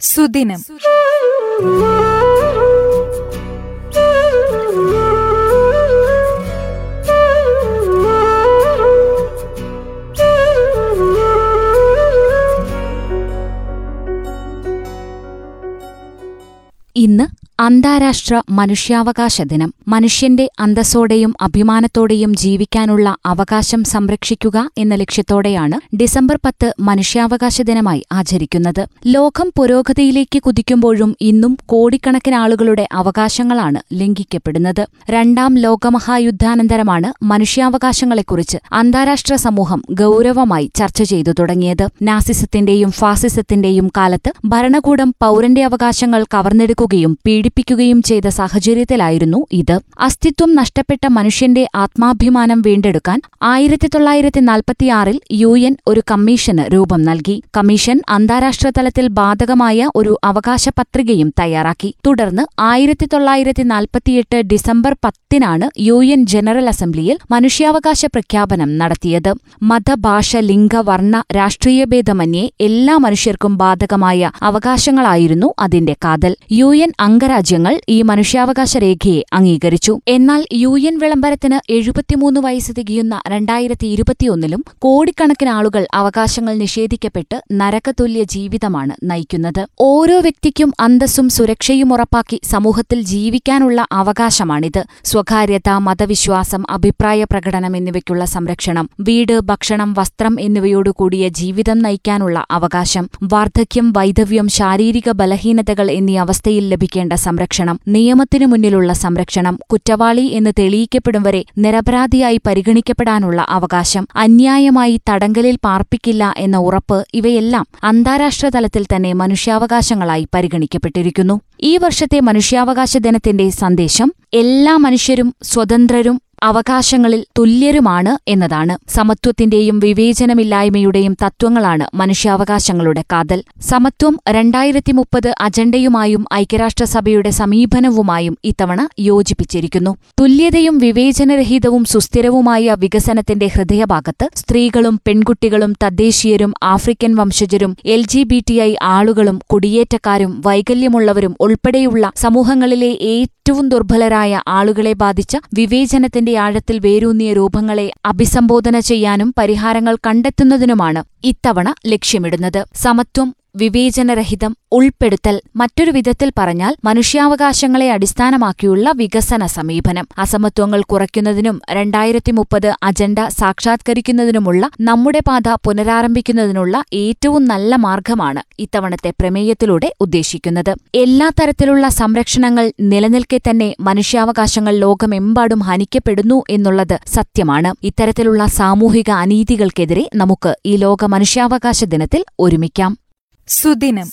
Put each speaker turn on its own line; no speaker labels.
സുദിനം.
ഇന്ന് അന്താരാഷ്ട്ര മനുഷ്യാവകാശ ദിനം. മനുഷ്യന്റെ അന്തസ്സോടെയും അഭിമാനത്തോടെയും ജീവിക്കാനുള്ള അവകാശം സംരക്ഷിക്കുക എന്ന ലക്ഷ്യത്തോടെയാണ് ഡിസംബർ പത്ത് മനുഷ്യാവകാശ ദിനമായി ആചരിക്കുന്നത്. ലോകം പുരോഗതിയിലേക്ക് കുതിക്കുമ്പോഴും ഇന്നും കോടിക്കണക്കിന് ആളുകളുടെ അവകാശങ്ങളാണ് ലംഘിക്കപ്പെടുന്നത്. രണ്ടാം ലോകമഹായുദ്ധാനന്തരമാണ് മനുഷ്യാവകാശങ്ങളെക്കുറിച്ച് അന്താരാഷ്ട്ര സമൂഹം ഗൌരവമായി ചർച്ച ചെയ്തു തുടങ്ങിയത്. നാസിസത്തിന്റെയും ഫാസിസത്തിന്റെയും കാലത്ത് ഭരണകൂടം പൌരന്റെ അവകാശങ്ങൾ കവർന്നെടുക്കുകയും ചെയ്ത സാഹചര്യത്തിലായിരുന്നു ഇത്. അസ്തിത്വം നഷ്ടപ്പെട്ട മനുഷ്യന്റെ ആത്മാഭിമാനം വീണ്ടെടുക്കാൻ ആയിരത്തി തൊള്ളായിരത്തി നാൽപ്പത്തിയാറിൽ യു എൻ ഒരു കമ്മീഷന് രൂപം നൽകി. കമ്മീഷൻ അന്താരാഷ്ട്ര തലത്തിൽ ബാധകമായ ഒരു അവകാശ പത്രികയും തയ്യാറാക്കി. തുടർന്ന് ആയിരത്തി തൊള്ളായിരത്തി നാൽപ്പത്തിയെട്ട് ഡിസംബർ പത്തിനാണ് യു എൻ ജനറൽ അസംബ്ലിയിൽ മനുഷ്യാവകാശ പ്രഖ്യാപനം നടത്തിയത്. മതഭാഷ ലിംഗ വർണ രാഷ്ട്രീയ ഭേദമന്യേ എല്ലാ മനുഷ്യർക്കും ബാധകമായ അവകാശങ്ങളായിരുന്നു അതിന്റെ കാതൽ. യു എൻ അംഗരാജ്യങ്ങൾ ഈ മനുഷ്യാവകാശ രേഖയെ അംഗീകരിച്ചു. എന്നാൽ യു എൻ വിളംബരത്തിന് എഴുപത്തിമൂന്ന് വയസ്സ് തികയുന്ന രണ്ടായിരത്തി ഇരുപത്തിയൊന്നിലും കോടിക്കണക്കിന് ആളുകൾ അവകാശങ്ങൾ നിഷേധിക്കപ്പെട്ട് നരകതുല്യ ജീവിതമാണ് നയിക്കുന്നത്. ഓരോ വ്യക്തിക്കും അന്തസ്സും സുരക്ഷയും ഉറപ്പാക്കി സമൂഹത്തിൽ ജീവിക്കാനുള്ള അവകാശമാണിത്. സ്വകാര്യത മതവിശ്വാസം അഭിപ്രായ പ്രകടനം എന്നിവയ്ക്കുള്ള സംരക്ഷണം വീട് ഭക്ഷണം വസ്ത്രം എന്നിവയോടുകൂടിയ ജീവിതം നയിക്കാനുള്ള അവകാശം വാർദ്ധക്യം വൈധവ്യം ശാരീരിക ബലഹീനതകൾ എന്നീ അവസ്ഥയിൽ ലഭിക്കേണ്ട സംരക്ഷണം. നിയമത്തിനു മുന്നിലുള്ള സംരക്ഷണം കുറ്റവാളി എന്ന് തെളിയിക്കപ്പെടും വരെ നിരപരാധിയായി പരിഗണിക്കപ്പെടാനുള്ള അവകാശം അന്യായമായി തടങ്കലിൽ പാർപ്പിക്കില്ല എന്ന ഉറപ്പ് ഇവയെല്ലാം അന്താരാഷ്ട്ര തലത്തിൽ തന്നെ മനുഷ്യാവകാശങ്ങളായി പരിഗണിക്കപ്പെട്ടിരിക്കുന്നു. ഈ വർഷത്തെ മനുഷ്യാവകാശ ദിനത്തിന്റെ സന്ദേശം എല്ലാ മനുഷ്യരും സ്വതന്ത്രരും അവകാശങ്ങളിൽ തുല്യരുമാണ് എന്നതാണ്. സമത്വത്തിന്റെയും വിവേചനമില്ലായ്മയുടെയും തത്വങ്ങളാണ് മനുഷ്യാവകാശങ്ങളുടെ കാതൽ. സമത്വം രണ്ടായിരത്തി മുപ്പത് അജണ്ടയുമായും ഐക്യരാഷ്ട്രസഭയുടെ സമീപനവുമായും ഇത്തവണ യോജിപ്പിച്ചിരിക്കുന്നു. തുല്യതയും വിവേചനരഹിതവും സുസ്ഥിരവുമായ വികസനത്തിന്റെ ഹൃദയഭാഗത്ത് സ്ത്രീകളും പെൺകുട്ടികളും തദ്ദേശീയരും African വംശജരും L G B T I ആളുകളും കുടിയേറ്റക്കാരും വൈകല്യമുള്ളവരും ഉൾപ്പെടെയുള്ള സമൂഹങ്ങളിലെ ഏറ്റവും ദുർബലരായ ആളുകളെ ബാധിച്ച വിവേചനത്തിന്റെ ആഴത്തിൽ വേരൂന്നിയ രൂപങ്ങളെ അഭിസംബോധന ചെയ്യാനും പരിഹാരങ്ങൾ കണ്ടെത്തുന്നതിനുമാണ് ഇത്തവണ ലക്ഷ്യമിടുന്നത്. സമത്വം വിവേചനരഹിതം ഉൾപ്പെടുത്തൽ മറ്റൊരു വിധത്തിൽ പറഞ്ഞാൽ മനുഷ്യാവകാശങ്ങളെ അടിസ്ഥാനമാക്കിയുള്ള വികസന സമീപനം. അസമത്വങ്ങൾ കുറയ്ക്കുന്നതിനും രണ്ടായിരത്തി മുപ്പത് അജണ്ട സാക്ഷാത്കരിക്കുന്നതിനുമുള്ള നമ്മുടെ പാത പുനരാരംഭിക്കുന്നതിനുള്ള ഏറ്റവും നല്ല മാർഗമാണ് ഇത്തവണത്തെ പ്രമേയത്തിലൂടെ ഉദ്ദേശിക്കുന്നത്. എല്ലാ തരത്തിലുള്ള സംരക്ഷണങ്ങൾ നിലനിൽക്കെ തന്നെ മനുഷ്യാവകാശങ്ങൾ ലോകമെമ്പാടും ഹനിക്കപ്പെടുന്നു എന്നുള്ളത് സത്യമാണ്. ഇത്തരത്തിലുള്ള സാമൂഹിക അനീതികൾക്കെതിരെ നമുക്ക് ഈ ലോക മനുഷ്യാവകാശ ദിനത്തിൽ ഒരുമിക്കാം.
సుదినం